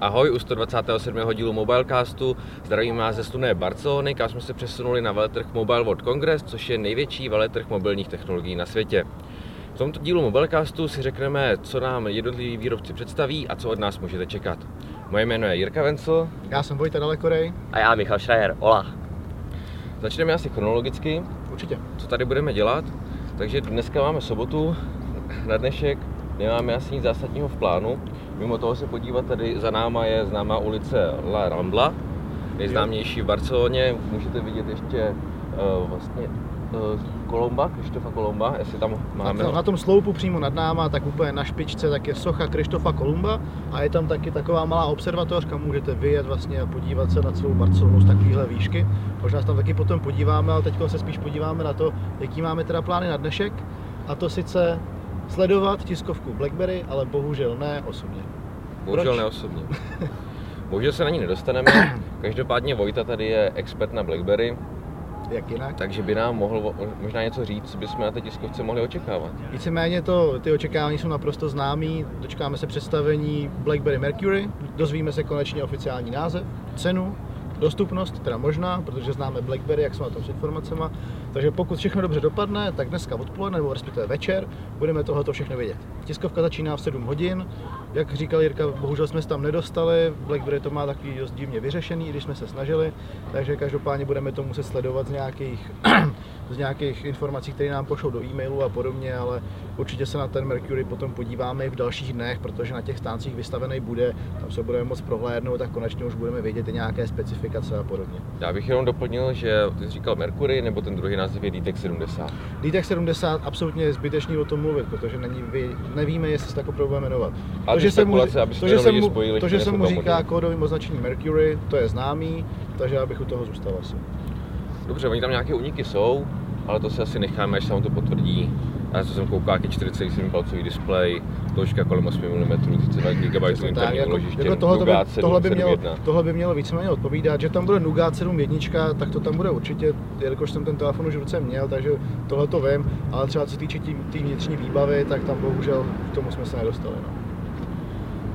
Ahoj, u 127. dílu Mobilecastu zdravím vás ze sluné Barcelony, kam jsme se přesunuli na veletrh Mobile World Congress, což je největší veletrh mobilních technologií na světě. V tomto dílu Mobilecastu si řekneme, co nám jednotliví výrobci představí a co od nás můžete čekat. Moje jméno je Jirka Vencel. Já jsem Vojta Dalekorej. A já Michal Schreier. Ola. Začneme asi chronologicky. Určitě. Co tady budeme dělat? Takže dneska máme sobotu, na dnešek nemáme asi nic zásadního v plánu. Mimo toho se podívat, tady za náma je známá ulice La Rambla, nejznámější v Barceloně. Můžete vidět ještě uh, vlastně uh, Kolomba, Krištofa Kolomba, jestli tam máme... Na, na tom sloupu přímo nad náma, tak úplně na špičce, tak je socha Krištofa Kolumba a je tam taky taková malá observatoř, kam můžete vyjet vlastně a podívat se na celou Barcelonu z takovéhle výšky. Možná se tam taky potom podíváme, ale teď se spíš podíváme na to, jaký máme teda plány na dnešek. A to sice sledovat tiskovku BlackBerry, ale bohužel ne osobně. Bohužel Proč? ne osobně. Bohužel se na ní nedostaneme. Každopádně Vojta tady je expert na BlackBerry, Jak jinak? takže by nám mohl možná něco říct, co bychom na té tiskovce mohli očekávat. Víceméně to, ty očekávání jsou naprosto známý. Dočkáme se představení BlackBerry Mercury, dozvíme se konečně oficiální název, cenu, dostupnost, teda možná, protože známe BlackBerry, jak jsme na tom s informacemi. Takže pokud všechno dobře dopadne, tak dneska odpoledne nebo respektive večer budeme tohoto všechno vědět. Tiskovka začíná v 7 hodin. Jak říkal Jirka, bohužel jsme se tam nedostali. BlackBerry to má takový dost divně vyřešený, i když jsme se snažili. Takže každopádně budeme to muset sledovat z nějakých, z nějakých informací, které nám pošlou do e-mailu a podobně, ale určitě se na ten Mercury potom podíváme i v dalších dnech, protože na těch stáncích vystavený bude, tam se budeme moc prohlédnout, tak konečně už budeme vědět i nějaké specifikace a podobně. Já bych jenom doplnil, že ty jsi říkal Mercury, nebo ten druhý název je DTEC 70. DTEC 70 absolutně je zbytečný o tom mluvit, protože není, nevíme, jestli se tak opravdu jmenovat. Ty se mu, to, že se mu, spojili, to, že že se mu říká hodně. kódovým označením Mercury, to je známý, takže já bych u toho zůstal asi. Dobře, oni tam nějaké úniky jsou, ale to si asi necháme, až se vám to potvrdí. A co jsem koukal, jaký 47 palcový displej, toužka kolem 8 mm, 32 GB interní jako, úložiště, jako tohle, by, Nougat 7, tohle, by mělo, 7.1. tohle by mělo víceméně odpovídat, že tam bude Nougat 7.1, tak to tam bude určitě, jelikož jsem ten telefon už v ruce měl, takže tohle to vím, ale třeba co se týče té tý vnitřní výbavy, tak tam bohužel k tomu jsme se nedostali. No.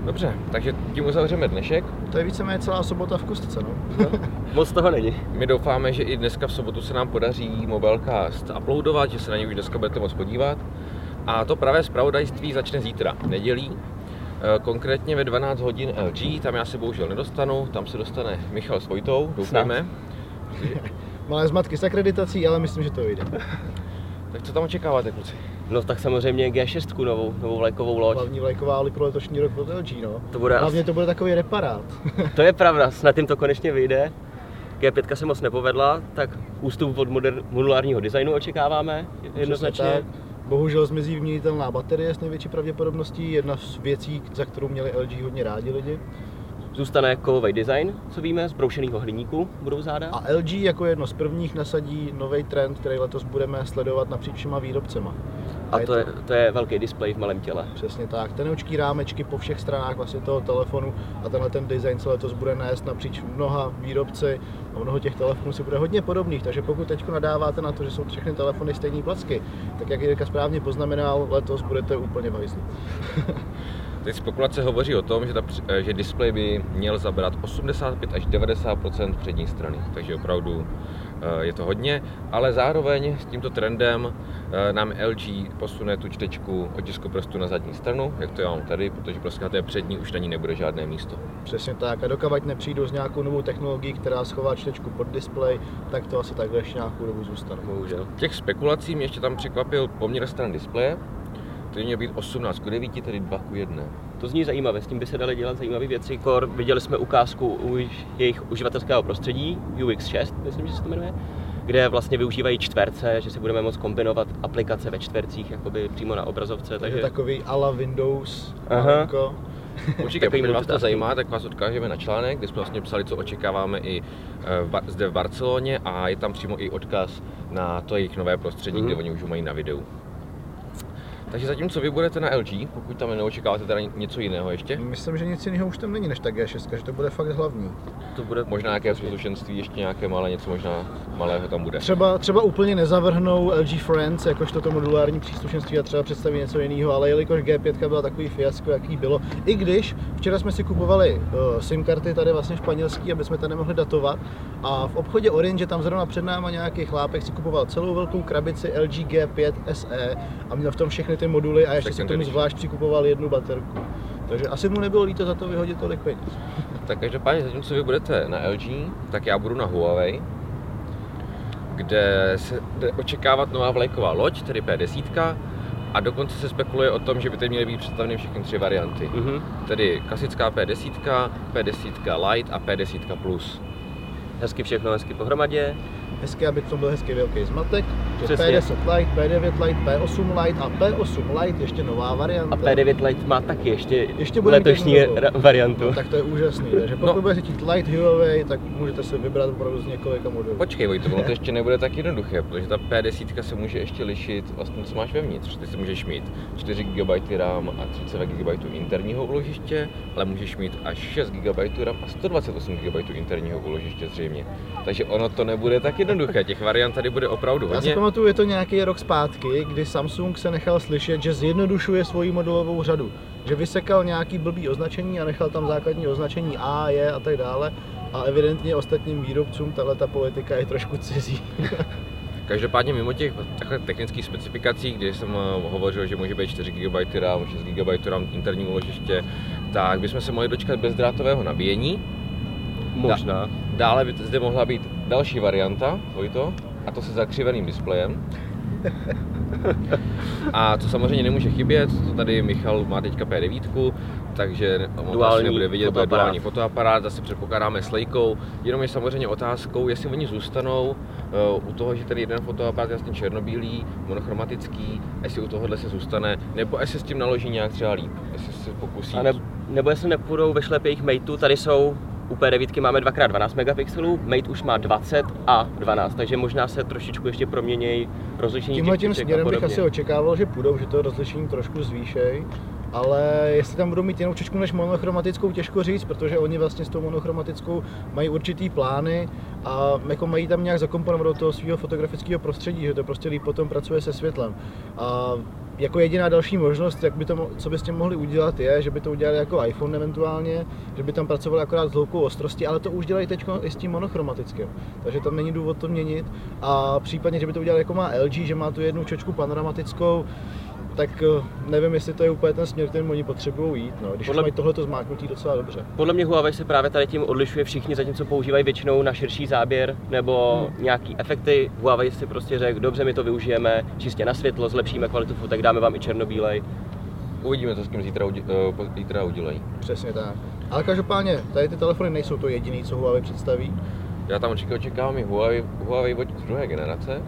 Dobře, takže tím uzavřeme dnešek. To je víceméně celá sobota v kustce, no. Moc toho není. My doufáme, že i dneska v sobotu se nám podaří Mobilecast uploadovat, že se na něj už dneska budete moct podívat. A to pravé zpravodajství začne zítra, nedělí. Eh, Konkrétně ve 12 hodin LG, tam já se bohužel nedostanu, tam se dostane Michal s Vojtou, doufáme. Malé zmatky s akreditací, ale myslím, že to vyjde. Tak co tam očekáváte, kluci? No tak samozřejmě G6, novou, novou vlajkovou loď. Hlavní vlajková ale pro letošní rok od LG, no. To bude Hlavně to bude takový reparát. To je pravda, snad jim to konečně vyjde. G5 se moc nepovedla, tak ústup od moder- modulárního designu očekáváme jednoznačně. Tak. Bohužel zmizí vyměnitelná baterie s největší pravděpodobností, jedna z věcí, za kterou měli LG hodně rádi lidi. Zůstane kovový design, co víme, z broušeného hliníku budou záda. A LG jako jedno z prvních nasadí nový trend, který letos budeme sledovat napříč všema výrobcema. A to je, to je velký displej v malém těle. Přesně tak. Tenoučký rámečky po všech stranách vlastně toho telefonu a tenhle ten design se letos bude nést napříč mnoha výrobci a mnoho těch telefonů si bude hodně podobných, takže pokud teď nadáváte na to, že jsou všechny telefony stejné placky, tak jak Jirka správně poznamenal, letos budete úplně v. Teď spekulace hovoří o tom, že, ta, eh, že displej by měl zabrat 85 až 90% přední strany, takže opravdu je to hodně, ale zároveň s tímto trendem eh, nám LG posune tu čtečku otisku prstu na zadní stranu, jak to já mám tady, protože prostě na té přední už na ní nebude žádné místo. Přesně tak. A dokavať nepřijdou s nějakou novou technologií, která schová čtečku pod displej, tak to asi takhle ještě nějakou dobu zůstane. Bohužel. Těch spekulací mě ještě tam překvapil poměr stran displeje, který měl být 18 k 9, tedy 2 k 1. To zní zajímavé, s tím by se daly dělat zajímavé věci. Kor, viděli jsme ukázku u jejich uživatelského prostředí, UX6, myslím, že se to jmenuje, kde vlastně využívají čtverce, že si budeme moct kombinovat aplikace ve čtvercích jakoby přímo na obrazovce. Takže Takže takový ala Windows, Aha. malinko. Určitě, pokud vás to zajímá, tak vás odkážeme na článek, kde jsme vlastně psali, co očekáváme i eh, v zde v Barceloně a je tam přímo i odkaz na to jejich nové prostředí, Mhm. kde oni už ho mají na videu. Takže zatímco vy budete na LG, pokud tam neočekáváte teda něco jiného ještě, Myslím, že nic jiného už tam není než ta G6, že to bude fakt hlavní. To bude možná nějaké příslušenství, ještě nějaké malé, něco možná malého tam bude. Třeba, třeba úplně nezavrhnou LG Friends, jakožto to modulární příslušenství a třeba představí něco jiného, ale jelikož G5 byla takový fiasko, jaký bylo, i když včera jsme si kupovali uh, SIM karty tady vlastně španělský, aby jsme tady nemohli datovat a v obchodě Orange tam zrovna před náma nějaký chlápek si kupoval celou velkou krabici LG G5 SE a měl v tom všechny ty moduly a ještě Second tomu zvlášť přikupoval jednu baterku. Takže asi mu nebylo líto za to vyhodit tolik peněz. Tak každopádně, zatímco vy budete na LG, tak já budu na Huawei, kde se jde očekávat nová vlajková loď, tedy P10, a dokonce se spekuluje o tom, že by tady měly být představeny všechny tři varianty. Mhm. Tedy klasická P10, P10 Lite a P10 Plus. Hezky všechno, hezky pohromadě. Hezky, aby to byl hezký velký zmatek. že Přesně. P10 Lite, P9 Lite, P8 Lite a P8 Lite ještě nová varianta. A P9 Lite má taky ještě, Ještě letošní ra- variantu. No, tak to je úžasný. Takže pokud No. no. budete chtít Lite Huawei, tak můžete si vybrat opravdu z několika modelů. Počkej, Vojto, ono to ještě nebude tak jednoduché, protože ta P10 se může ještě lišit vlastně, co máš vevnitř. Ty si můžeš mít 4 GB RAM a 32 GB interního úložiště, ale můžeš mít až 6 GB RAM a 128 GB interního úložiště zřejmě. Takže ono to nebude tak jednoduché, těch variant tady bude opravdu Já si hodně. pamatuju, je to nějaký rok zpátky, kdy Samsung se nechal slyšet, že zjednodušuje svoji modelovou řadu. Že vysekal nějaký blbý označení a nechal tam základní označení A, je a tak dále. A evidentně ostatním výrobcům tahle ta politika je trošku cizí. Každopádně mimo těch technických specifikací, kdy jsem eh, hovořil, že může být 4 GB RAM, 6 GB RAM interní úložiště, tak bychom se mohli dočkat bezdrátového nabíjení. Možná. Dále by zde mohla být další varianta, Vojto, a to se zakřiveným displejem. A co samozřejmě nemůže chybět, to tady Michal má teďka P9, takže on Duální asi nebude vidět, fotoaparát. duální fotoaparát, zase předpokládáme s lejkou, jenom je samozřejmě otázkou, jestli oni zůstanou uh, u toho, že ten jeden fotoaparát je vlastně černobílý, monochromatický, jestli u tohohle se zůstane, nebo jestli s tím naloží nějak třeba líp, jestli se pokusí. A ne, nebo jestli nepůjdou ve šlepě Mateu, tady jsou u P9 máme 2x12 megapixelů, Mate už má 20 a 12, takže možná se trošičku ještě proměnějí rozlišení Tímhle těch tím směrem bych asi očekával, že půjdou, že to rozlišení trošku zvýšej. Ale jestli tam budou mít jinou čečku než monochromatickou, těžko říct, protože oni vlastně s tou monochromatickou mají určitý plány a jako mají tam nějak zakomponovat do toho svého fotografického prostředí, že to prostě líp potom pracuje se světlem. A jako jediná další možnost, jak by to, co by s tím mohli udělat, je, že by to udělali jako iPhone eventuálně, že by tam pracovali akorát s hloukou ostrostí, ale to už dělají teď i s tím monochromatickým. Takže tam není důvod to měnit. A případně, že by to udělali jako má LG, že má tu jednu čočku panoramatickou, tak eh, nevím, jestli to je úplně ten směr, kterým oni potřebují jít, no, když Podle- mají tohleto zmáknutý docela dobře. Podle mě Huawei se právě tady tím odlišuje všichni, zatímco používají většinou na širší záběr nebo Hmm. nějaký efekty. Huawei si prostě řekl, dobře, my to využijeme čistě na světlo, zlepšíme kvalitu fotek, dáme vám i černobílej. Uvidíme, co s tím zítra, udě- po- zítra udělají. Přesně tak. Ale každopádně, tady ty telefony nejsou to jediný, co Huawei představí. Já tam určitě očekávám i Huawei, Huawei z druhé generace.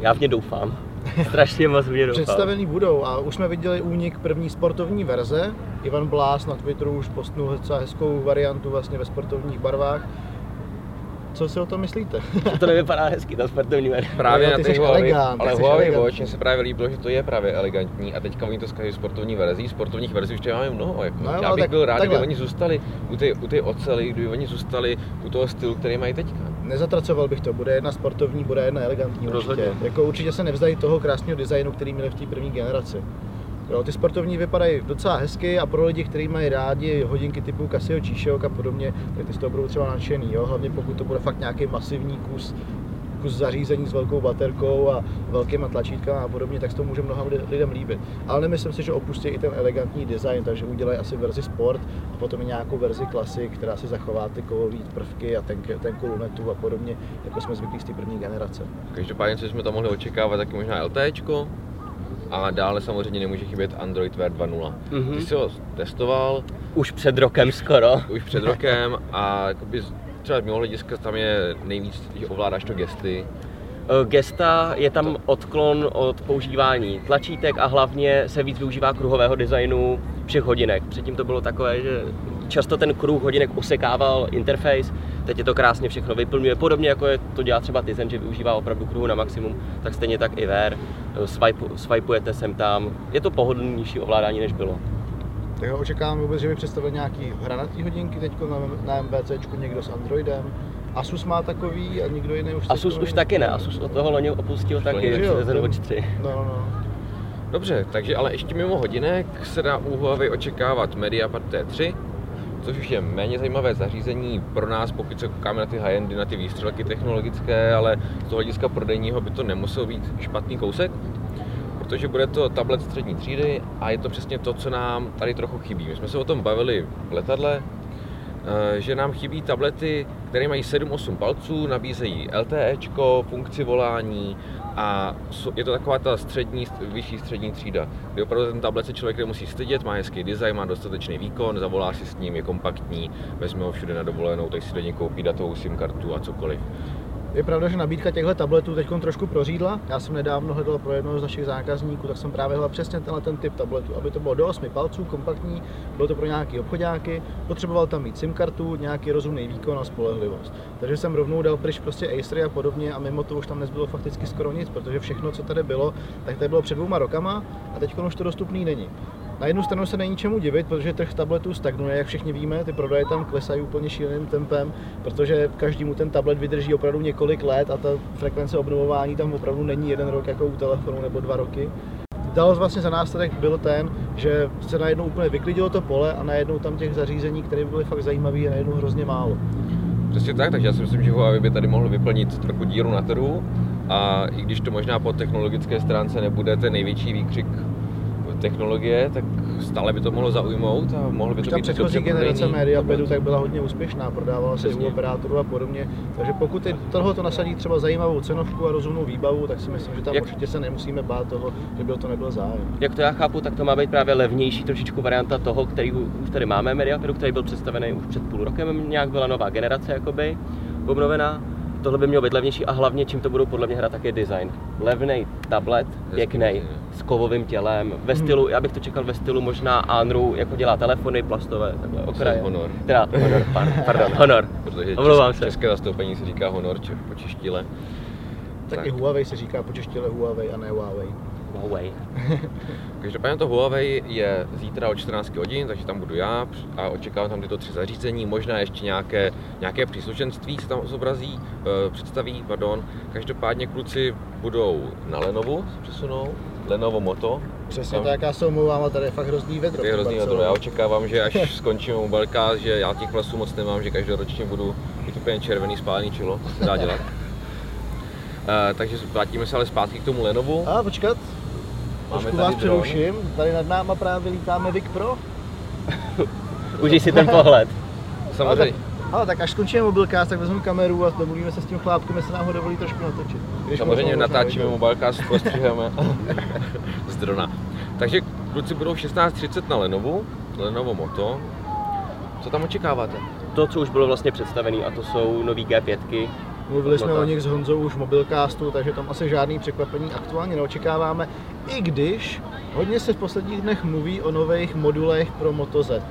Já v ně doufám. Strašně moc doufám. Představený budou a už jsme viděli únik první sportovní verze. Ivan Blás na Twitteru už postnul docela hezkou variantu vlastně ve sportovních barvách. Co si o tom myslíte? To nevypadá hezky, ta sportovní verze. Právě Jo, na ty těch Huawei, elegant, ale Huawei elegantní. Watch, se právě líbilo, že to je právě elegantní a teďka oni to zkazují sportovní verzí, sportovních verzí už máme mnoho. Jako. No Já bych tak byl rád, kdyby oni zůstali u té, u té ocely, kdyby oni zůstali u toho stylu, který mají teďka. Nezatracoval bych to, bude jedna sportovní, bude jedna elegantní Rozhodně. určitě. Jako určitě se nevzdají toho krásného designu, který měli v té první generaci. Jo, ty sportovní vypadají docela hezky a pro lidi, kteří mají rádi hodinky typu Casio G-Shock a podobně, tak ty z toho budou třeba nadšený, jo? hlavně pokud to bude fakt nějaký masivní kus, kus zařízení s velkou baterkou a velkýma tlačítkama a podobně, tak se to může mnoha li- lidem líbit. Ale nemyslím si, že opustí i ten elegantní design, takže udělají asi verzi Sport a potom i nějakou verzi Classic, která si zachová ty kovové prvky a ten, tenkou lunetu a podobně, jako jsme zvyklí z té první generace. Každopádně, co jsme tam mohli očekávat, taky možná LTEčko. A dále samozřejmě nemůže chybět Android Wear 2.0. Mhm. Ty jsi ho testoval Už před rokem skoro. už před rokem a jakoby třeba z mého hlediska tam je nejvíc, že ovládáš to gesty. Eh, Gesta je tam odklon od používání tlačítek a hlavně se víc využívá kruhového designu všech hodinek. Předtím to bylo takové, že často ten kruh hodinek usekával interface, teď je to krásně všechno vyplňuje, podobně jako je to dělá třeba Tizen, že využívá opravdu kruhu na maximum, tak stejně tak i Ver, swipe, swipeujete sem tam, je to pohodlnější ovládání než bylo. Tak očekávám vůbec, že by představil nějaký hranatý hodinky teď na, na MBC, někdo s Androidem. Asus má takový a nikdo jiný už Asus už taky ne, Asus od toho loni opustil taky Zen Watch 3. No, no. Dobře, takže ale ještě mimo hodinek se dá u Huawei očekávat Mediapad T3, což už je méně zajímavé zařízení pro nás, pokud se koukáme na ty high-endy, na ty výstřelky technologické, ale z toho hlediska prodejního by to nemusel být špatný kousek, protože bude to tablet střední třídy a je to přesně to, co nám tady trochu chybí. My jsme se o tom bavili v letadle, eh, že nám chybí tablety, které mají 7-8 palců, nabízejí LTE, funkci volání, a je to taková ta střední, vyšší střední třída, kdy opravdu ten tablet se člověk nemusí stydět, má hezký design, má dostatečný výkon, zavolá si s ním, je kompaktní, vezme ho všude na dovolenou, teď si do něj koupí datovou SIM kartu a cokoliv. Je pravda, že nabídka těchto tabletů teď trošku prořídla. Já jsem nedávno hledal pro jednoho z našich zákazníků, tak jsem právě hledal přesně tenhle ten typ tabletu, aby to bylo do 8 palců, kompaktní, bylo to pro nějaký obchodáky, potřeboval tam mít SIM kartu, nějaký rozumný výkon a spolehlivost. Takže jsem rovnou dal pryč prostě Acery a podobně a mimo to už tam nezbylo fakticky skoro nic, protože všechno, co tady bylo, tak tady bylo před dvouma rokama a teď už to dostupný není. Na jednu stranu se není čemu divit, protože trh tabletů stagnuje, jak všichni víme, ty prodeje tam klesají úplně šíleným tempem, protože každému ten tablet vydrží opravdu několik let a ta frekvence obnovování tam opravdu není jeden rok jako u telefonu nebo dva roky. Dalo vlastně za následek byl ten, že se najednou úplně vyklidilo to pole a najednou tam těch zařízení, které by byly fakt zajímavé, je najednou hrozně málo. Přesně tak, takže já si myslím, že Huawei by tady mohl vyplnit trochu díru na trhu a i když to možná po technologické stránce nebude ten největší výkřik technologie, tak stále by to mohlo zaujmout a mohlo by to být předchozí generace Mediapadu tak byla hodně úspěšná, prodávala se u operátorů a podobně. Takže pokud tohle to nasadí třeba zajímavou cenovku a rozumnou výbavu, tak si myslím, že tam Jak... určitě se nemusíme bát toho, že by to nebyl zájem. Jak to já chápu, tak to má být právě levnější trošičku varianta toho, který už tady máme Mediapadu, který byl představený už před půl rokem, nějak byla nová generace jakoby obnovená tohle by mělo být levnější a hlavně čím to budou podle mě hrát, tak je design. Levný tablet, pěkný, s kovovým tělem, ve hmm. stylu, já bych to čekal ve stylu možná Anru, jako dělá telefony plastové, takhle okraje. Honor. Teda Honor, pardon, Honor. Protože Omlouvám česk, se. české zastoupení se říká Honor, či po češtile. Tak, tak i Huawei se říká po češtile Huawei a ne Huawei. Huawei. Každopádně to Huawei je zítra o 14 hodin, takže tam budu já a očekávám tam tyto tři zařízení, možná ještě nějaké, nějaké příslušenství se tam zobrazí, e, představí, pardon. Každopádně kluci budou na Lenovu, se přesunou, Lenovo Moto. Přesně tam, tak, já se omlouvám, ale tady je fakt hrozný vedro. Je hrozný vedro, já očekávám, že až skončím mobilka, že já těch vlasů moc nemám, že každoročně budu mít úplně červený spálený čilo, to se dá dělat. Uh, takže vrátíme se ale zpátky k tomu Lenovu. A počkat, Máme vás přeruším, tady nad náma právě lítáme Vic Pro. Užij si ten pohled. Samozřejmě. Ale tak, ale tak až skončíme mobilkách, tak vezmu kameru a domluvíme se s tím chlápkem, jestli nám ho dovolí trošku natočit. Když Samozřejmě natáčíme mobilkách, postřihujeme z drona. Takže kluci budou 16.30 na Lenovu, Lenovo Moto. Co tam očekáváte? To, co už bylo vlastně představené, a to jsou nový G5, Mluvili jsme o nich s Honzou už v mobilcastu, takže tam asi žádný překvapení aktuálně neočekáváme, i když hodně se v posledních dnech mluví o nových modulech pro Moto Z.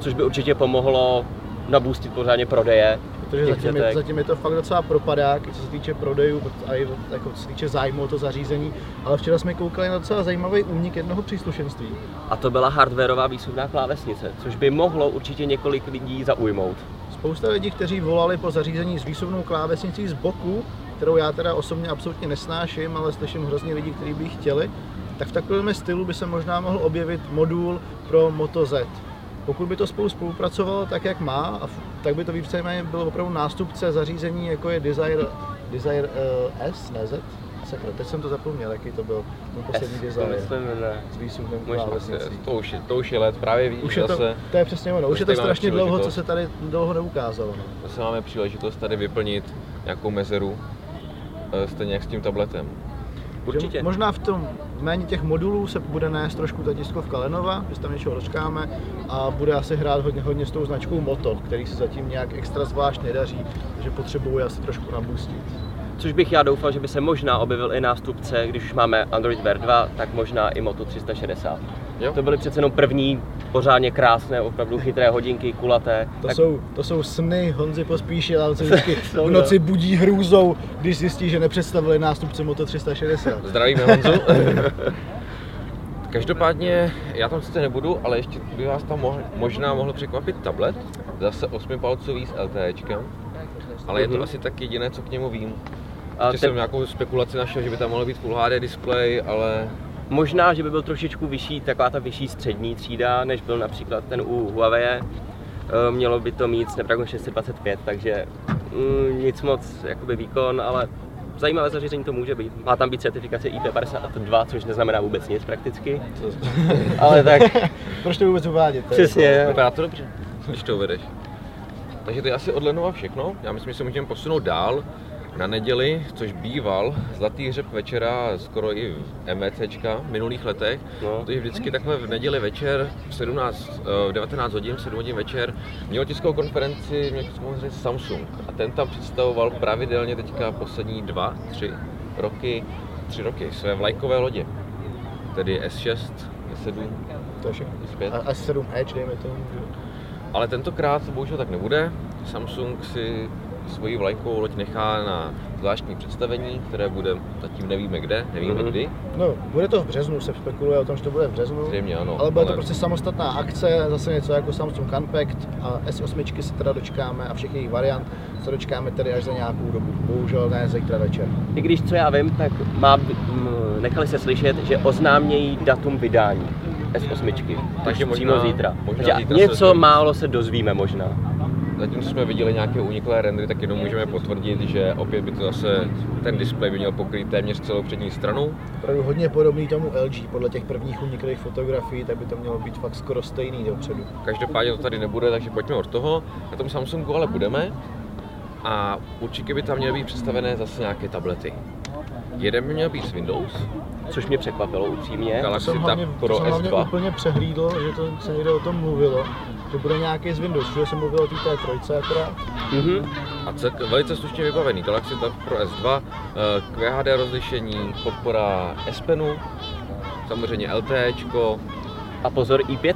Což by určitě pomohlo nabůstit pořádně prodeje. Protože zatím je, zatím je to fakt docela propadák, co se týče prodejů a i jako co se týče zájmu o to zařízení. Ale včera jsme koukali na docela zajímavý únik jednoho příslušenství. A to byla hardwareová výsuvná klávesnice, což by mohlo určitě několik lidí zaujmout. Spousta lidí, kteří volali po zařízení s výsuvnou klávesnicí z boku, kterou já teda osobně absolutně nesnáším, ale slyším hrozně lidí, kteří by chtěli, tak v takovém stylu by se možná mohl objevit modul pro Moto Z. Pokud by to spolu spolupracovalo tak, jak má, tak by to víceméně byl opravdu nástupce zařízení, jako je Desire, Desire uh, S, ne Z? Sakra, teď jsem to zapomněl, jaký to byl můj poslední design. S výsuvným to už, je, to už je let, právě víš už je zase. To, to je přesně ono, už je to strašně dlouho, co se tady dlouho neukázalo. No. Zase máme příležitost tady vyplnit nějakou mezeru, eh, stejně jak s tím tabletem. Určitě. možná v tom méně těch modulů se bude nést trošku ta tiskovka Lenova, že tam něčeho dočkáme a bude asi hrát hodně, hodně s tou značkou Moto, který se zatím nějak extra zvlášť nedaří, takže potřebuje asi trošku nabustit. Což bych já doufal, že by se možná objevil i nástupce, když už máme Android Wear 2, tak možná i Moto 360. Jo. To byly přece jenom první pořádně krásné, opravdu chytré hodinky, kulaté. To, tak jsou, to jsou sny Honzy Pospíšil, ale se vždycky v no. noci budí hrůzou, když zjistí, že nepředstavili nástupce Moto 360. Zdravíme Honzu. Každopádně já tam sice nebudu, ale ještě by vás tam mohl, možná mohl překvapit tablet, zase 8-palcový s LTEčkem, ale je to Mhm. asi tak jediné, co k němu vím. A Ještě ten- jsem nějakou spekulaci našel, že by tam mohl být Full HD display, ale Možná, že by byl trošičku vyšší, taková ta vyšší střední třída, než byl například ten u Huawei. E, Mělo by to mít Snapdragon 625, takže mm, nic moc jakoby výkon, ale zajímavé zařízení to může být. Má tam být certifikace IP52, což neznamená vůbec nic prakticky. Ale tak Proč to vůbec uvádět? To je- přesně. vypadá to dobře, když to uvedeš. Takže to je asi od Lenova všechno. Já myslím, že se můžeme posunout dál na neděli, což býval zlatý hřeb večera skoro i MVCčka v minulých letech. No. Protože vždycky takhle v neděli večer v 17, eh, v 19 hodin, 7 hodin večer, měl tiskovou konferenci měl tiskovou konferenci Samsung a ten tam představoval pravidelně teďka poslední dva, tři roky, tři roky své vlajkové lodě. Tedy S6, S7, To je všechno. S5. A S7 Edge, dejme tomu. Ale tentokrát bohužel tak nebude. Samsung si svoji vlajkovou loď nechá na zvláštní představení, které bude, zatím nevíme kde, nevíme Mhm. kdy. No, bude to v březnu, se spekuluje o tom, že to bude v březnu. Zřejmě ano. Ale bude to prostě samostatná akce, zase něco jako Samsung Unpacked a S8 se teda dočkáme a všech jejich variant se dočkáme tedy až za nějakou dobu. Bohužel ne zítra večer. I když, co já vím, tak má, nechali se slyšet, že oznámějí datum vydání S8. Takže Takže možná- přímo zítra. možná Takže zítra se něco dozvíme. málo se dozvíme možná. Zatím jsme viděli nějaké uniklé rendery, tak jenom můžeme potvrdit, že opět by to zase, ten displej by měl pokrýt téměř celou přední stranu. Opravdu hodně podobný tomu LG, podle těch prvních uniklých fotografií, tak by to mělo být fakt skoro stejný dopředu. Každopádně to tady nebude, takže pojďme od toho. Na tom Samsungu ale budeme. A určitě by tam měly být představené zase nějaké tablety. Jeden by měl být z Windows, Což mě překvapilo upřímně. Galaxy jsem hlavně, Pro jsem hlavně S2. úplně přehlídl, že to se někde o tom mluvilo, že bude nějaký z Windows, že jsem mluvil o té trojce akorát. Mhm. A cel, velice slušně vybavený. Galaxy Tab Pro S2, eh, QHD rozlišení, podpora S Penu, samozřejmě LTEčko A pozor, i5.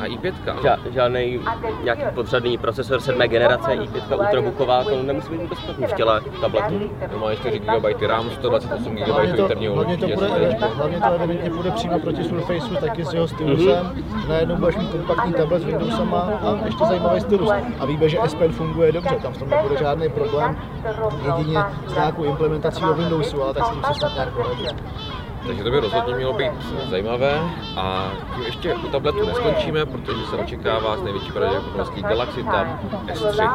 a i5. ano. Ža- žádný nějaký podřadný procesor sedmé generace, i5 ultrabooková, to nemusí být vůbec špatný v těle tabletu. To má 4 GB RAM, 128 Hlavně GB to, interního hlavně to, bude, hlavně to evidentně bude přímo proti Surfaceu, taky s jeho stylusem. Mhm. Najednou budeš mít kompaktní tablet s Windowsama a ještě zajímavý stylus. A víme, že S Pen funguje dobře, tam v tom nebude žádný problém, jedině s nějakou implementací do Windowsu, ale tak s tím se snad nějak poradí. Takže to by rozhodně mělo být zajímavé. A tím ještě u tabletu neskončíme, protože se očekává s největší pravděpodobností Galaxy Tab S3.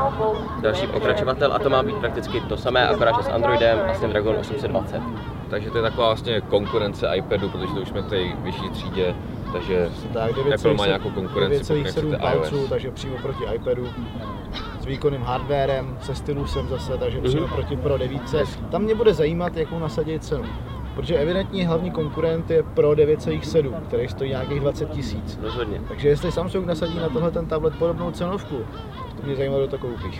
Další pokračovatel a to má být prakticky to samé, akorát že s Androidem a Snapdragon 820. Takže to je taková vlastně konkurence iPadu, protože to už jsme v té vyšší třídě, takže Tak, Apple má nějakou konkurenci, pokud 9,7 nechcete palců, takže přímo proti iPadu s výkonným hardwarem, se stylusem zase, takže přímo Mhm. proti Pro 9. Tam mě bude zajímat, jakou nasadí cenu. Protože evidentní hlavní konkurent je Pro 9,7, který stojí nějakých 20 tisíc. Rozhodně. Takže jestli Samsung nasadí na tenhle ten tablet podobnou cenovku, to mě zajímá, kdo to koupí.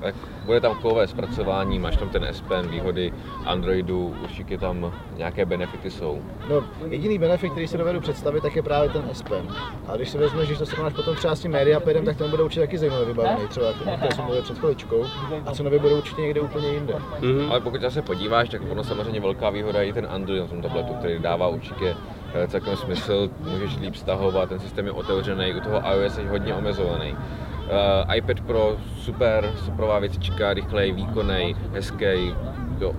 Tak bude tam kovové zpracování, máš tam ten S Pen, výhody Androidu, určitě tam nějaké benefity jsou. No, jediný benefit, který si dovedu představit, tak je právě ten S Pen. A když si vezmeš, že to srovnáš potom třeba s tím Mediapadem, tak ten bude určitě taky zajímavě vybavený, třeba které jsem mluvil před chviličkou. A cenově bude určitě někde úplně jinde. Mhm. Ale pokud se podíváš, tak ono samozřejmě velká výhoda je i ten Android na tom tabletu, který dává určitě eh, celkem smysl, můžeš líp stahovat, ten systém je otevřený, u toho iOS je hodně omezovaný. Uh, iPad Pro super, superová věcička, rychlej, výkonný, hezký, jo.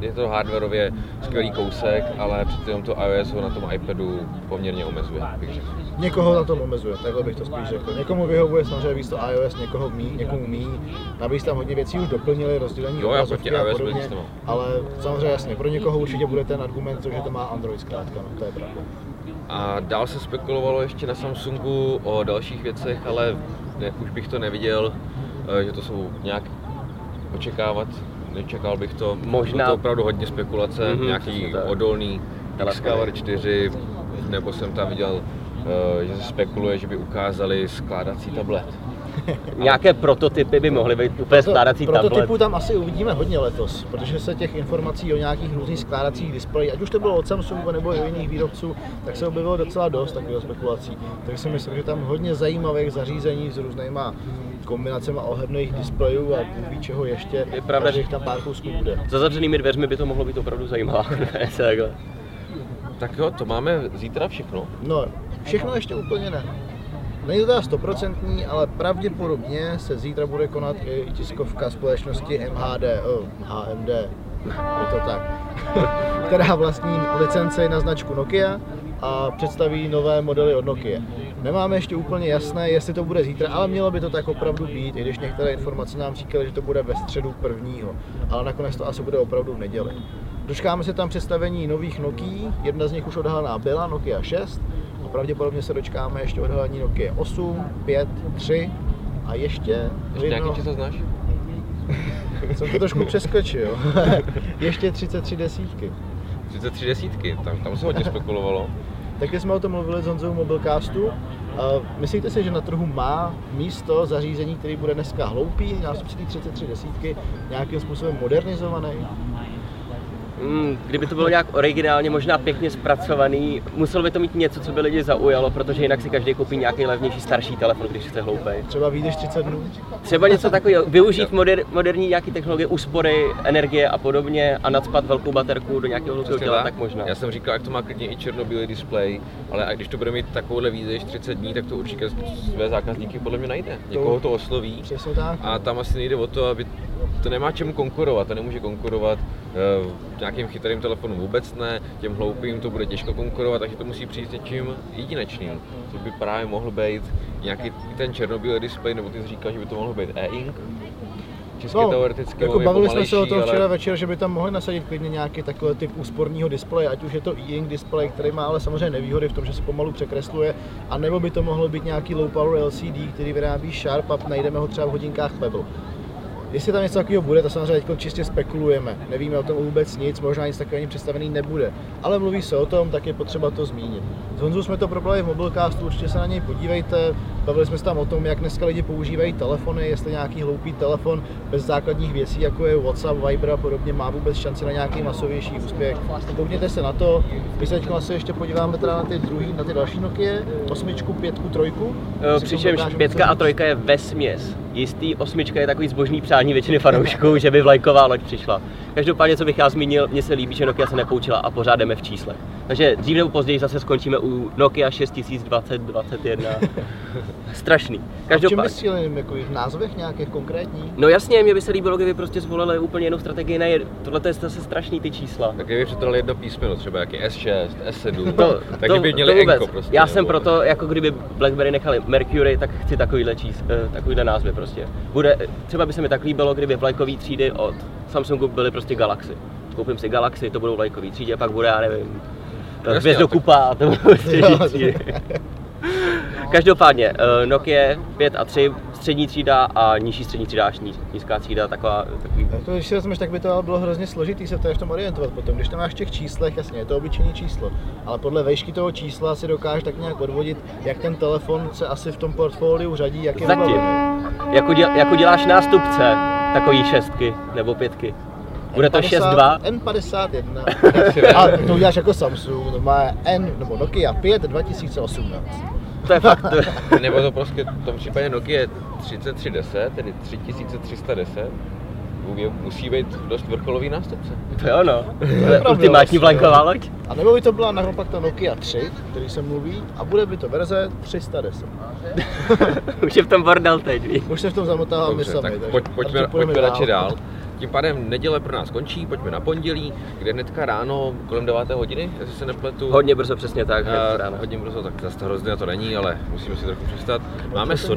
Je to hardwareově skvělý kousek, ale jenom to iOS ho na tom iPadu poměrně omezuje, bych řekl. Někoho na tom omezuje, takhle bych to spíš řekl. Někomu vyhovuje samozřejmě víc to iOS, někoho mí, někomu mí. Navíc tam hodně věcí už doplnili, rozdělení Jo, já proti a iOS podobně, ale samozřejmě jasně, pro někoho určitě bude ten argument, že to má Android zkrátka, no, to je pravda. A dál se spekulovalo ještě na Samsungu o dalších věcech, ale ne, už bych to neviděl, eh, že to jsou nějak očekávat, nečekal bych to. Možná- to opravdu hodně spekulace, Mhm, nějaký odolný. Discover 4, nebo jsem tam viděl eh, že se spekuluje, že by ukázali skládací tablet. Nějaké prototypy by mohly být úplně skládací tablet. Prototypů tam asi uvidíme hodně letos, protože se těch informací o nějakých různých skládacích displejích, ať už to bylo od Samsungu nebo i jiných výrobců, tak se objevilo docela dost takových spekulací. Takže si myslím, že tam hodně zajímavých zařízení s různýma kombinacemi ohebných displejů a ví čeho ještě, Je pravda, že tam pár kousků bude. Za zavřenými dveřmi by to mohlo být opravdu zajímavé. Takhle. Tak jo, to máme zítra všechno. No, všechno ještě úplně ne. Není to teda stoprocentní, ale pravděpodobně se zítra bude konat i tiskovka společnosti MHD, oh, HMD, je to tak, která vlastní licenci na značku Nokia a představí nové modely od Nokia. Nemáme ještě úplně jasné, jestli to bude zítra, ale mělo by to tak opravdu být, i když některé informace nám říkaly, že to bude ve středu prvního, ale nakonec to asi bude opravdu v neděli. Dočkáme se tam představení nových Nokia, jedna z nich už odhalená byla, Nokia 6, a pravděpodobně se dočkáme ještě odhalení Nokia 8, 5, 3 a ještě, Ještě jedno- nějaký číslo znáš? jsem to trošku přeskočil, ještě 33 desítky. 33 desítky, tam, tam se hodně spekulovalo. Taky jsme o tom mluvili s Honzou. A Myslíte si, že na trhu má místo zařízení, který bude dneska hloupý, té 33 desítky, nějakým způsobem modernizovaný? Mm, kdyby to bylo nějak originálně, možná pěkně zpracovaný, muselo by to mít něco, co by lidi zaujalo, protože jinak si každý koupí nějaký levnější starší telefon, když chce hloupej. Třeba vyjdeš 30 dnů? Třeba něco takového, využít moder, moderní nějaký technologie, úspory, energie a podobně a nadspat velkou baterku do nějakého hloupého Přesně těla, tak možná. Já jsem říkal, jak to má klidně i černobílý displej, ale a když to bude mít takovouhle výdrž 30 dní, tak to určitě své zákazníky podle mě najde. Někoho to osloví. A tam asi nejde o to, aby to nemá čemu konkurovat, to nemůže konkurovat eh, nějakým chytrým telefonům vůbec ne, těm hloupým to bude těžko konkurovat, takže to musí přijít s něčím jedinečným, což by právě mohl být nějaký ten černobílý displej, nebo ty jsi říkal, že by to mohl být e-ink, Česky teoreticky jako být bavili jsme se o tom včera ale večer, že by tam mohli nasadit klidně nějaký takový typ úsporného displeje, ať už je to e-ink displej, který má ale samozřejmě nevýhody v tom, že se pomalu překresluje, a nebo by to mohlo být nějaký low power LCD, který vyrábí Sharp a najdeme ho třeba v hodinkách Pebble. Jestli tam něco takového bude, to samozřejmě teď čistě spekulujeme. Nevíme o tom vůbec nic, možná nic takového ani představený nebude. Ale mluví se o tom, tak je potřeba to zmínit. S Honzou jsme to probrali v Mobilecastu, určitě se na něj podívejte. Bavili jsme se tam o tom, jak dneska lidi používají telefony, jestli nějaký hloupý telefon bez základních věcí, jako je WhatsApp, Viber a podobně, má vůbec šanci na nějaký masovější úspěch. Koukněte se na to. My se teď se ještě podíváme teda na ty druhý, na ty další Nokia, osmičku, pětku, trojku. Eh, Přičemž pětka a trojka je ve směs. Jistý osmička je takový zbožný přání většiny fanoušků, že by vlajková loď přišla. Každopádně, co bych já zmínil, mně se líbí, že Nokia se nepoučila a pořád jdeme v číslech. Takže dřív nebo později zase skončíme u Nokia 602021. Strašný. A v čem Každopádně. bys jako v názvech nějakých konkrétních? No jasně, mě by se líbilo, kdyby prostě zvolili úplně jinou strategii. Ne, tohle je zase strašný ty čísla. tak kdyby přetrhali jedno písmeno, třeba jaký S6, S7, To, tak by měli. Enko prostě. Já nebo- jsem proto, jako kdyby BlackBerry nechali Mercury, tak chci takovýhle, čís, eh, takovýhle názvy prostě. Bude, třeba by se mi tak líbilo, kdyby vlajkový třídy od Samsungu byly prostě Galaxy. Koupím si Galaxy, to budou vlajkový třídy, a pak bude, já nevím, Hvězdokupa to budou střední třídy. Každopádně, eh, Nokia 5 a 3, střední třída a nižší střední třída až níž, nízká třída, taková, takový To, když si vezmeš, tak by to bylo hrozně složitý se v tom orientovat potom. Když to máš v těch číslech, jasně, je to obyčejné číslo, ale podle vejšky toho čísla si dokážeš tak nějak odvodit, jak ten telefon se asi v tom portfoliu řadí, jak je Zatím. jako, děl, jako děláš nástupce takový šestky nebo pětky. Bude to 6.2, N51. A to uděláš jako Samsung, to má N, nebo Nokia 5 2018. to je fakt, Nebo to prostě v tom případě Nokia 3310, tedy 3310, může- musí být dost vrcholový nástupce. to je ono. To je ultimátní vlajková jo. loď. A nebo by to byla naopak ta Nokia 3, který se mluví, a bude by to verze 310. Už je v tom bordel teď, víš. Už se v tom zamotáváme Dobře, sami. tak pojď, pojďme, pojďme radši dál. Tím pádem neděle pro nás končí, pojďme na pondělí, kde hnedka ráno kolem 9. hodiny, jestli se nepletu. Hodně brzo přesně tak, Eh, hned ráno. hodně brzo, tak zase to hrozně to není, ale musíme si trochu přestat. Máme Sony,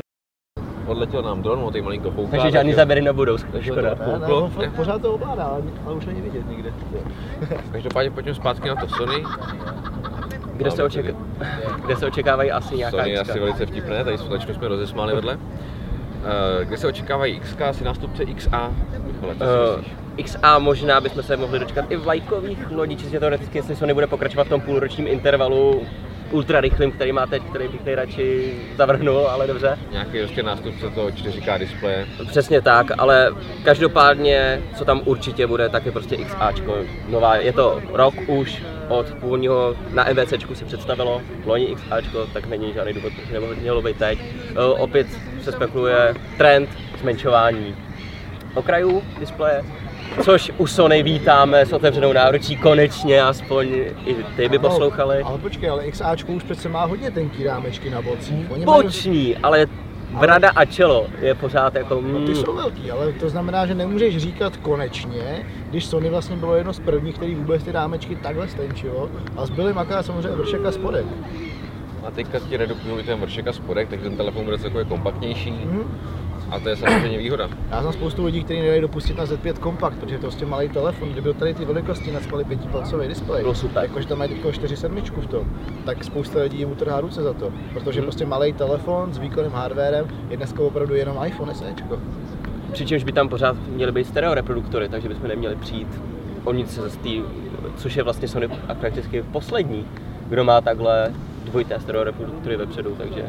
odletěl nám dron, on tady malinko fouká. Takže žádný jo. záběry nebudou, Takže škoda. to- Ne, ne, on fakt pořád to ovládá, ale, ale už není vidět nikde. Každopádně pojďme zpátky na to Sony. Kde se, očeka... Kde se očekávají asi nějaká Sony je asi velice vtipné, tady slečnu jsme rozesmáli vedle. Eh, Kde se očekávají XK, asi nástupce XA? Michale, co si myslíš? XA možná bychom se mohli dočkat i vlajkových lodí, čistě teoreticky, jestli Sony bude pokračovat v tom půlročním intervalu ultra rychlým, který má teď, který bych nejradši zavrhnul, ale dobře. Nějaký prostě nástupce toho 4K displeje. Přesně tak, ale každopádně, co tam určitě bude, tak je prostě XAčko nová. Je to rok už od původního, na MVCčku se představilo, loni XAčko, tak není žádný důvod, proč nebo mělo být teď. E, opět se spekuluje trend zmenšování okrajů displeje, což u Sony vítáme s otevřenou náručí konečně, aspoň i ty by poslouchali. No, ale počkej, ale XAčko už přece má hodně tenký rámečky na bocích. Oni mají- Boční, ale brada a čelo je pořád jako... No, ty Mm, jsou velký, ale to znamená, že nemůžeš říkat konečně, když Sony vlastně bylo jedno z prvních, který vůbec ty rámečky takhle stenčilo a zbyly akorát samozřejmě vršek a spodek. A teďka ti redukují ten vršek a spodek, takže ten telefon bude takový kompaktnější. Hm? A to je samozřejmě výhoda. Já znám spoustu lidí, kteří nedají dopustit na Z5 Compact, protože je to prostě malý telefon. Kdyby byl tady ty velikosti na spali pětipalcový displej, Bylo super. jakože tam mají teď 4 sedmičku v tom, tak spousta lidí jim utrhá ruce za to. Protože Mhm. prostě malý telefon s výkonným hardwarem je dneska opravdu jenom iPhone SEčko. Přičemž by tam pořád měly být stereo reproduktory, takže bychom neměli přijít o nic z tý, což je vlastně Sony a prakticky poslední, kdo má takhle dvojité stereo reproduktory vepředu, takže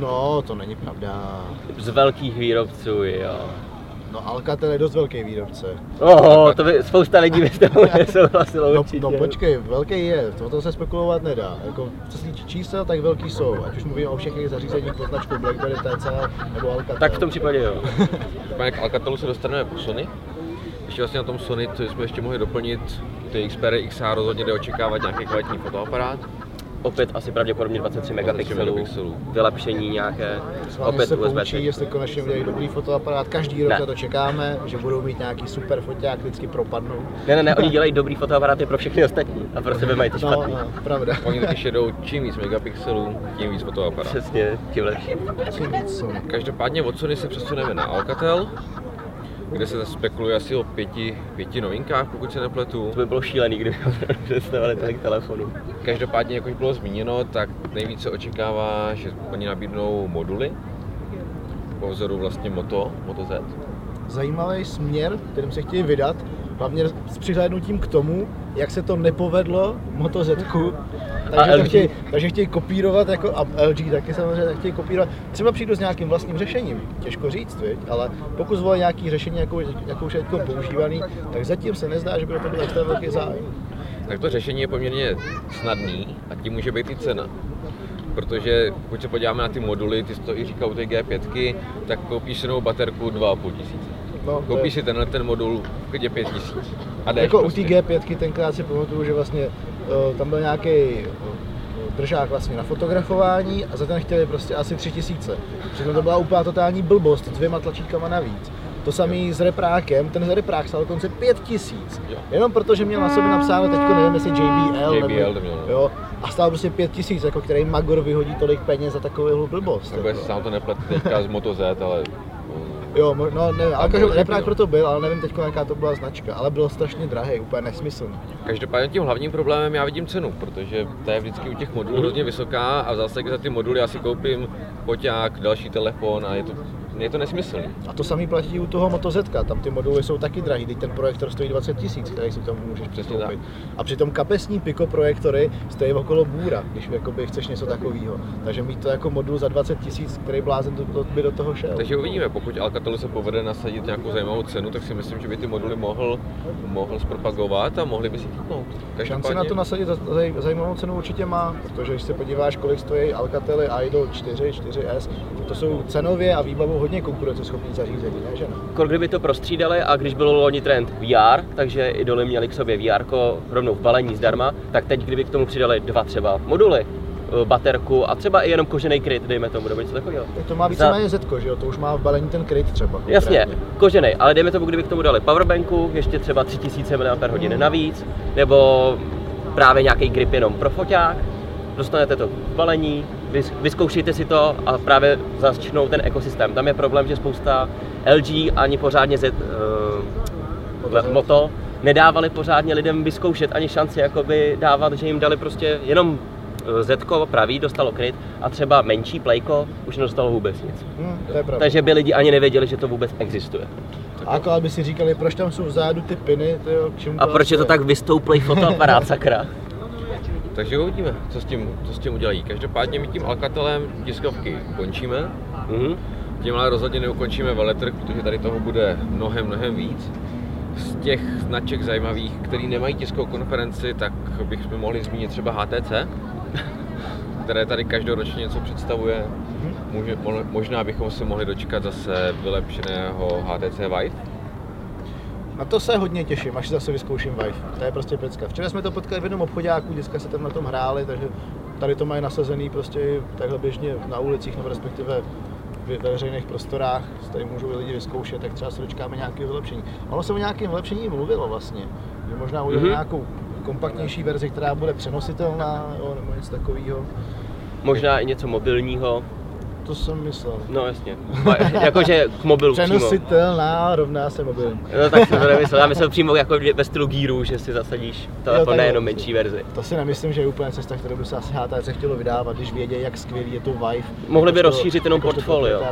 No, to není pravda. z velkých výrobců, jo. No Alcatel je dost velký výrobce. Oho, to by spousta lidí by s tebou nesouhlasilo No, určitě. no počkej, velký je, to, to se spekulovat nedá. Jako, co se týče čísel, tak velký jsou, ať už mluvíme o všech těch zařízeních pod značkou BlackBerry, TCL nebo Alcatel. Tak v tom případě jo. Pane, k Alcatelu se dostaneme po Sony. Ještě vlastně na tom Sony, co jsme ještě mohli doplnit, ty Xperia XH rozhodně jde očekávat nějaký kvalitní fotoaparát. Opět asi pravděpodobně 23 megapixelů, vylepšení nějaké, opět se USB poučí, jestli konečně udělají dobrý fotoaparát. Každý rok Ne. na to čekáme, že budou mít nějaký super foťák, vždycky propadnou. Ne, ne, ne, oni dělají dobrý fotoaparáty pro všechny ostatní a pro sebe mají ty No, špatný. no, pravda. Oni totiž jedou čím víc megapixelů, tím víc fotoaparát. Přesně, tím lepší. Každopádně od Sony se přesuneme na Alcatel, kde se spekuluje asi o pěti, pěti novinkách, pokud se nepletu. To by bylo šílený, kdyby představili tolik telefonů. Každopádně, jak už bylo zmíněno, tak nejvíce očekává, že oni nabídnou moduly po vzoru vlastně Moto, Moto Z. Zajímavý směr, kterým se chtějí vydat, hlavně s přihlédnutím k tomu, jak se to nepovedlo Moto Z. Takže, to LG. chtějí, takže chtějí kopírovat, jako, a LG taky samozřejmě tak chtějí kopírovat. Třeba přijdu s nějakým vlastním řešením, těžko říct, viď? ale pokud zvolí nějaký řešení, jakou, jakou už je používaný, tak zatím se nezdá, že by to byl extra velký zájem. Tak to řešení je poměrně snadný a tím může být i cena. Protože pokud se podíváme na ty moduly, ty jsi to i říkal u té G5, tak koupíš novou baterku 2,5 tisíce. No, Koupíš si tenhle ten modul klidně 5 tisíc. A jdeš Jako prostě. u té G5 tenkrát si pamatuju, že vlastně uh, tam byl nějaký držák vlastně na fotografování a za ten chtěli prostě asi tři tisíce. Přitom to byla úplná totální blbost s dvěma tlačítkama navíc. To samý s reprákem, ten reprák stál dokonce pět tisíc. Jo. Jenom protože měl na sobě napsáno teďko nevím jestli JBL, JBL nebo, no. jo, a stál prostě pět tisíc, jako který Magor vyhodí tolik peněz za takovou blbost. Nebo jestli jako. se nám to neplete teďka z Moto Z, ale Jo, no nevím, ale JBL. proto byl, ale nevím teď jaká to byla značka, ale byl strašně drahý, úplně nesmyslný. Každopádně tím hlavním problémem já vidím cenu, protože ta je vždycky u těch modulů hodně vysoká a v zásadě za ty moduly já si koupím poťák, další telefon a je to, je to nesmyslný. A to samý platí u toho Moto Z, tam ty moduly jsou taky drahý, teď ten projektor stojí 20 tisíc, který si tam můžeš Přesně přistoupit. A přitom kapesní Pico projektory stojí okolo bůra, když jakoby chceš něco takového. Takže mít to jako modul za 20 tisíc, který blázen to, to by do toho šel. Takže uvidíme, pokud Alcatelu se povede nasadit nějakou zajímavou cenu, tak si myslím, že by ty moduly mohl, mohl zpropagovat a mohli by si chytnout. Šanci na to nasadit za, za zajímavou cenu určitě má, protože když se podíváš, kolik stojí Alcately Idol 4, 4S, to jsou cenově a výbavou hodně konkurenceschopný zařízení, ne, že ne? Kor kdyby to prostřídali a když byl loni trend VR, takže idoly měli k sobě VR rovnou v balení zdarma, tak teď kdyby k tomu přidali dva třeba moduly, eh, baterku a třeba i jenom kožený kryt, dejme tomu, nebo něco takového. Tak to má Za- víceméně Z, že jo, to už má v balení ten kryt třeba. Jasně, kožený, ale dejme tomu, kdyby k tomu dali powerbanku, ještě třeba 3000 mAh navíc, nebo právě nějaký grip jenom pro foťák, dostanete to v balení, vyzkoušejte si to a právě začnou ten ekosystém. Tam je problém, že spousta LG ani pořádně Z, uh. Moto nedávali pořádně lidem vyzkoušet ani šanci jakoby dávat, že jim dali prostě jenom eh, Z pravý dostalo kryt a třeba menší Playko už nedostalo vůbec nic. Hm, to je pravda. Takže by lidi ani nevěděli, že to vůbec existuje. A akorát by si říkali, proč tam jsou vzadu ty piny, tyjo, k čemu A proč je to tak vystouplý fotoaparát, sakra? Takže uvidíme, co s tím, co s tím udělají. Každopádně my tím Alcatelem tiskovky končíme. Mhm. Tím ale rozhodně neukončíme veletrh, protože tady toho bude mnohem, mnohem víc. Z těch značek zajímavých, který nemají tiskovou konferenci, tak bychom mohli zmínit třeba HTC, které tady každoročně něco představuje. Mo- možná bychom se mohli dočkat zase vylepšeného HTC Vive. Na to se hodně těším, až zase vyzkouším Vive. To je prostě pecka. Včera jsme to potkali v jednom obchodáku, dneska se tam na tom hráli, takže tady to mají nasazený prostě takhle běžně na ulicích nebo respektive ve ve veřejných prostorách, tady můžou lidi vyzkoušet, tak třeba se dočkáme nějakého vylepšení. Ono se o nějakém vylepšení mluvilo vlastně, že možná udělat Mhm. nějakou kompaktnější verzi, která bude přenositelná jo, nebo něco takového. Možná i něco mobilního. To jsem myslel. No jasně. Jakože k mobilu přímo. Přenositelná rovná se mobilní. No tak jsem to nemyslel, já myslel přímo jako ve stylu Gearu, že si zasadíš telefon, takhle. nejenom menší verzi. To si nemyslím, že je úplně cesta, kterou by se asi HTC chtělo vydávat, když vědí, jak skvělý je to Vive. Mohli by Jakožto- rozšířit jenom portfolio.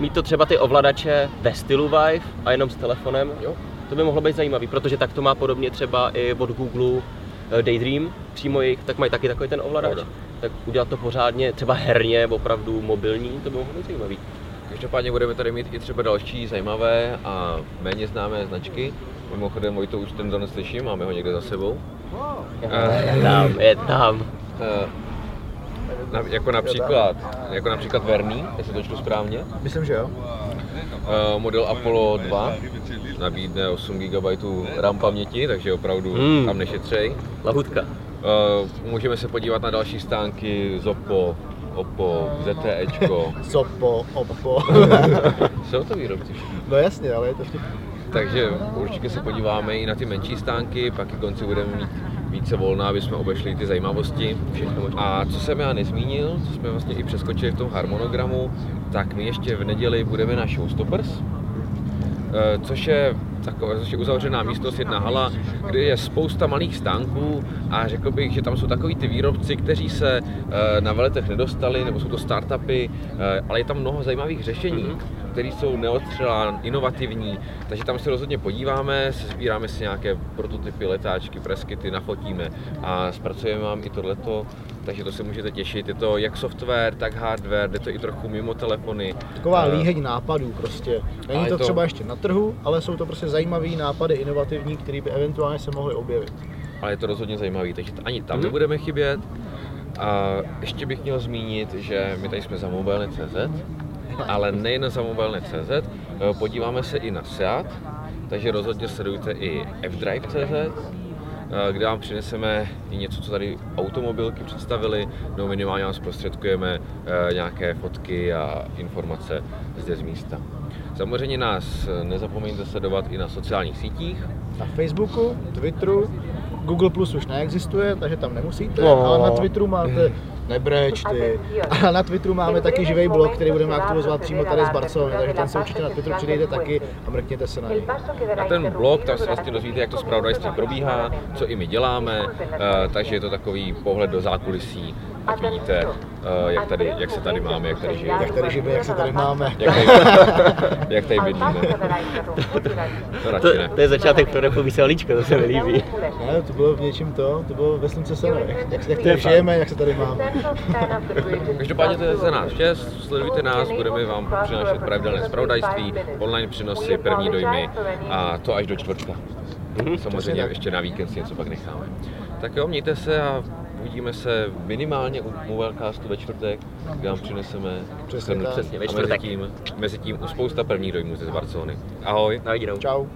Mít to třeba ty ovladače ve stylu Vive a jenom s telefonem, Jo. to by mohlo být zajímavý, protože tak to má podobně třeba i od Google eh, Daydream, přímo jejich, tak mají taky takový ten ovladač. Pravda. Tak udělat to pořádně, třeba herně, opravdu mobilní, to by mohlo být zajímavý. Každopádně budeme tady mít i třeba další zajímavé a méně známé značky. Mimochodem, Vojto, už ten don slyším, máme ho někde za sebou. Eh, Je tam, je tam. eh, na, jako například, jako například Verný, jestli to čtu správně. Myslím, že jo. Eh, model Apollo 2 nabídne 8 GB RAM paměti, takže opravdu Hmm. tam nešetřej. Lahutka. Eh, můžeme se podívat na další stánky z Oppo, ZTEčko. Sopo, Oppo. Jsou to výrobci všichni. no jasně, ale je to vtipný. Takže určitě se podíváme i na ty menší stánky, pak i konci budeme mít více volna, aby jsme obešli ty zajímavosti. Všechno. A co jsem já nezmínil, co jsme vlastně i přeskočili v tom harmonogramu, tak my ještě v neděli budeme na Showstoppers, eh, což je takové, což je uzavřená místnost, jedna hala, kde je spousta malých stánků a řekl bych, že tam jsou takový ty výrobci, kteří se eh, na veletech nedostali, nebo jsou to startupy, eh, ale je tam mnoho zajímavých řešení, které jsou neostřelá, inovativní, takže tam se rozhodně podíváme, sbíráme si nějaké prototypy, letáčky, preskity, nafotíme a zpracujeme vám i tohleto, takže to se můžete těšit. Je to jak software, tak hardware, jde to i trochu mimo telefony. Taková Eh, líheň nápadů prostě. Není to, to- třeba ještě na trhu, ale jsou to prostě zajímavé nápady, inovativní, které by eventuálně se mohly objevit. ale je to rozhodně zajímavý, takže ani tam Mhm. nebudeme chybět. A ještě bych měl zmínit, že my tady jsme za mobilne.cz, ale nejen za mobilne.cz, eh, podíváme se i na SEAT, takže rozhodně sledujte i fdrive.cz, eh, kde vám přineseme i něco, co tady automobilky představili, no minimálně vám zprostředkujeme eh, nějaké fotky a informace zde z místa. Samozřejmě nás eh, nezapomeňte sledovat i na sociálních sítích, Na Facebooku, Twitteru, Google Plus už neexistuje, takže tam nemusíte, No. ale na Twitteru máte nebreč ty. A na Twitteru máme taky živý blog, který budeme aktualizovat přímo tady z Barcelony, takže ten se určitě na Twitteru přidejte taky a mrkněte se na něj. Na ten blog, tam se vlastně dozvíte, jak to zpravodajství probíhá, co i my děláme, eh, takže je to takový pohled do zákulisí, ať vidíte, eh, jak, tady, jak se tady máme, jak tady žijeme, Jak tady žijeme, jak se tady máme. jak tady, jak tady bydlíme. To To, to je začátek pro veselíčko, to se mi líbí. Ne, to bylo v něčem to, to bylo ve Slunce se jak, jak, jak To je tady žijeme, jak se tady máme. Každopádně to je za nás vše, sledujte nás, budeme vám přinášet pravidelné zpravodajství, online přenosy, první dojmy a to až do čtvrtka. Mhm. Samozřejmě tak. ještě na víkend si něco pak necháme. Tak jo, mějte se a uvidíme se minimálně u Mobilecastu ve čtvrtek, kde vám přineseme Přesně. Přesně, ve a mezi čtvrtek. tím, mezi tím u spousta prvních dojmů ze Barcelony. Ahoj. Na viděnou. Čau.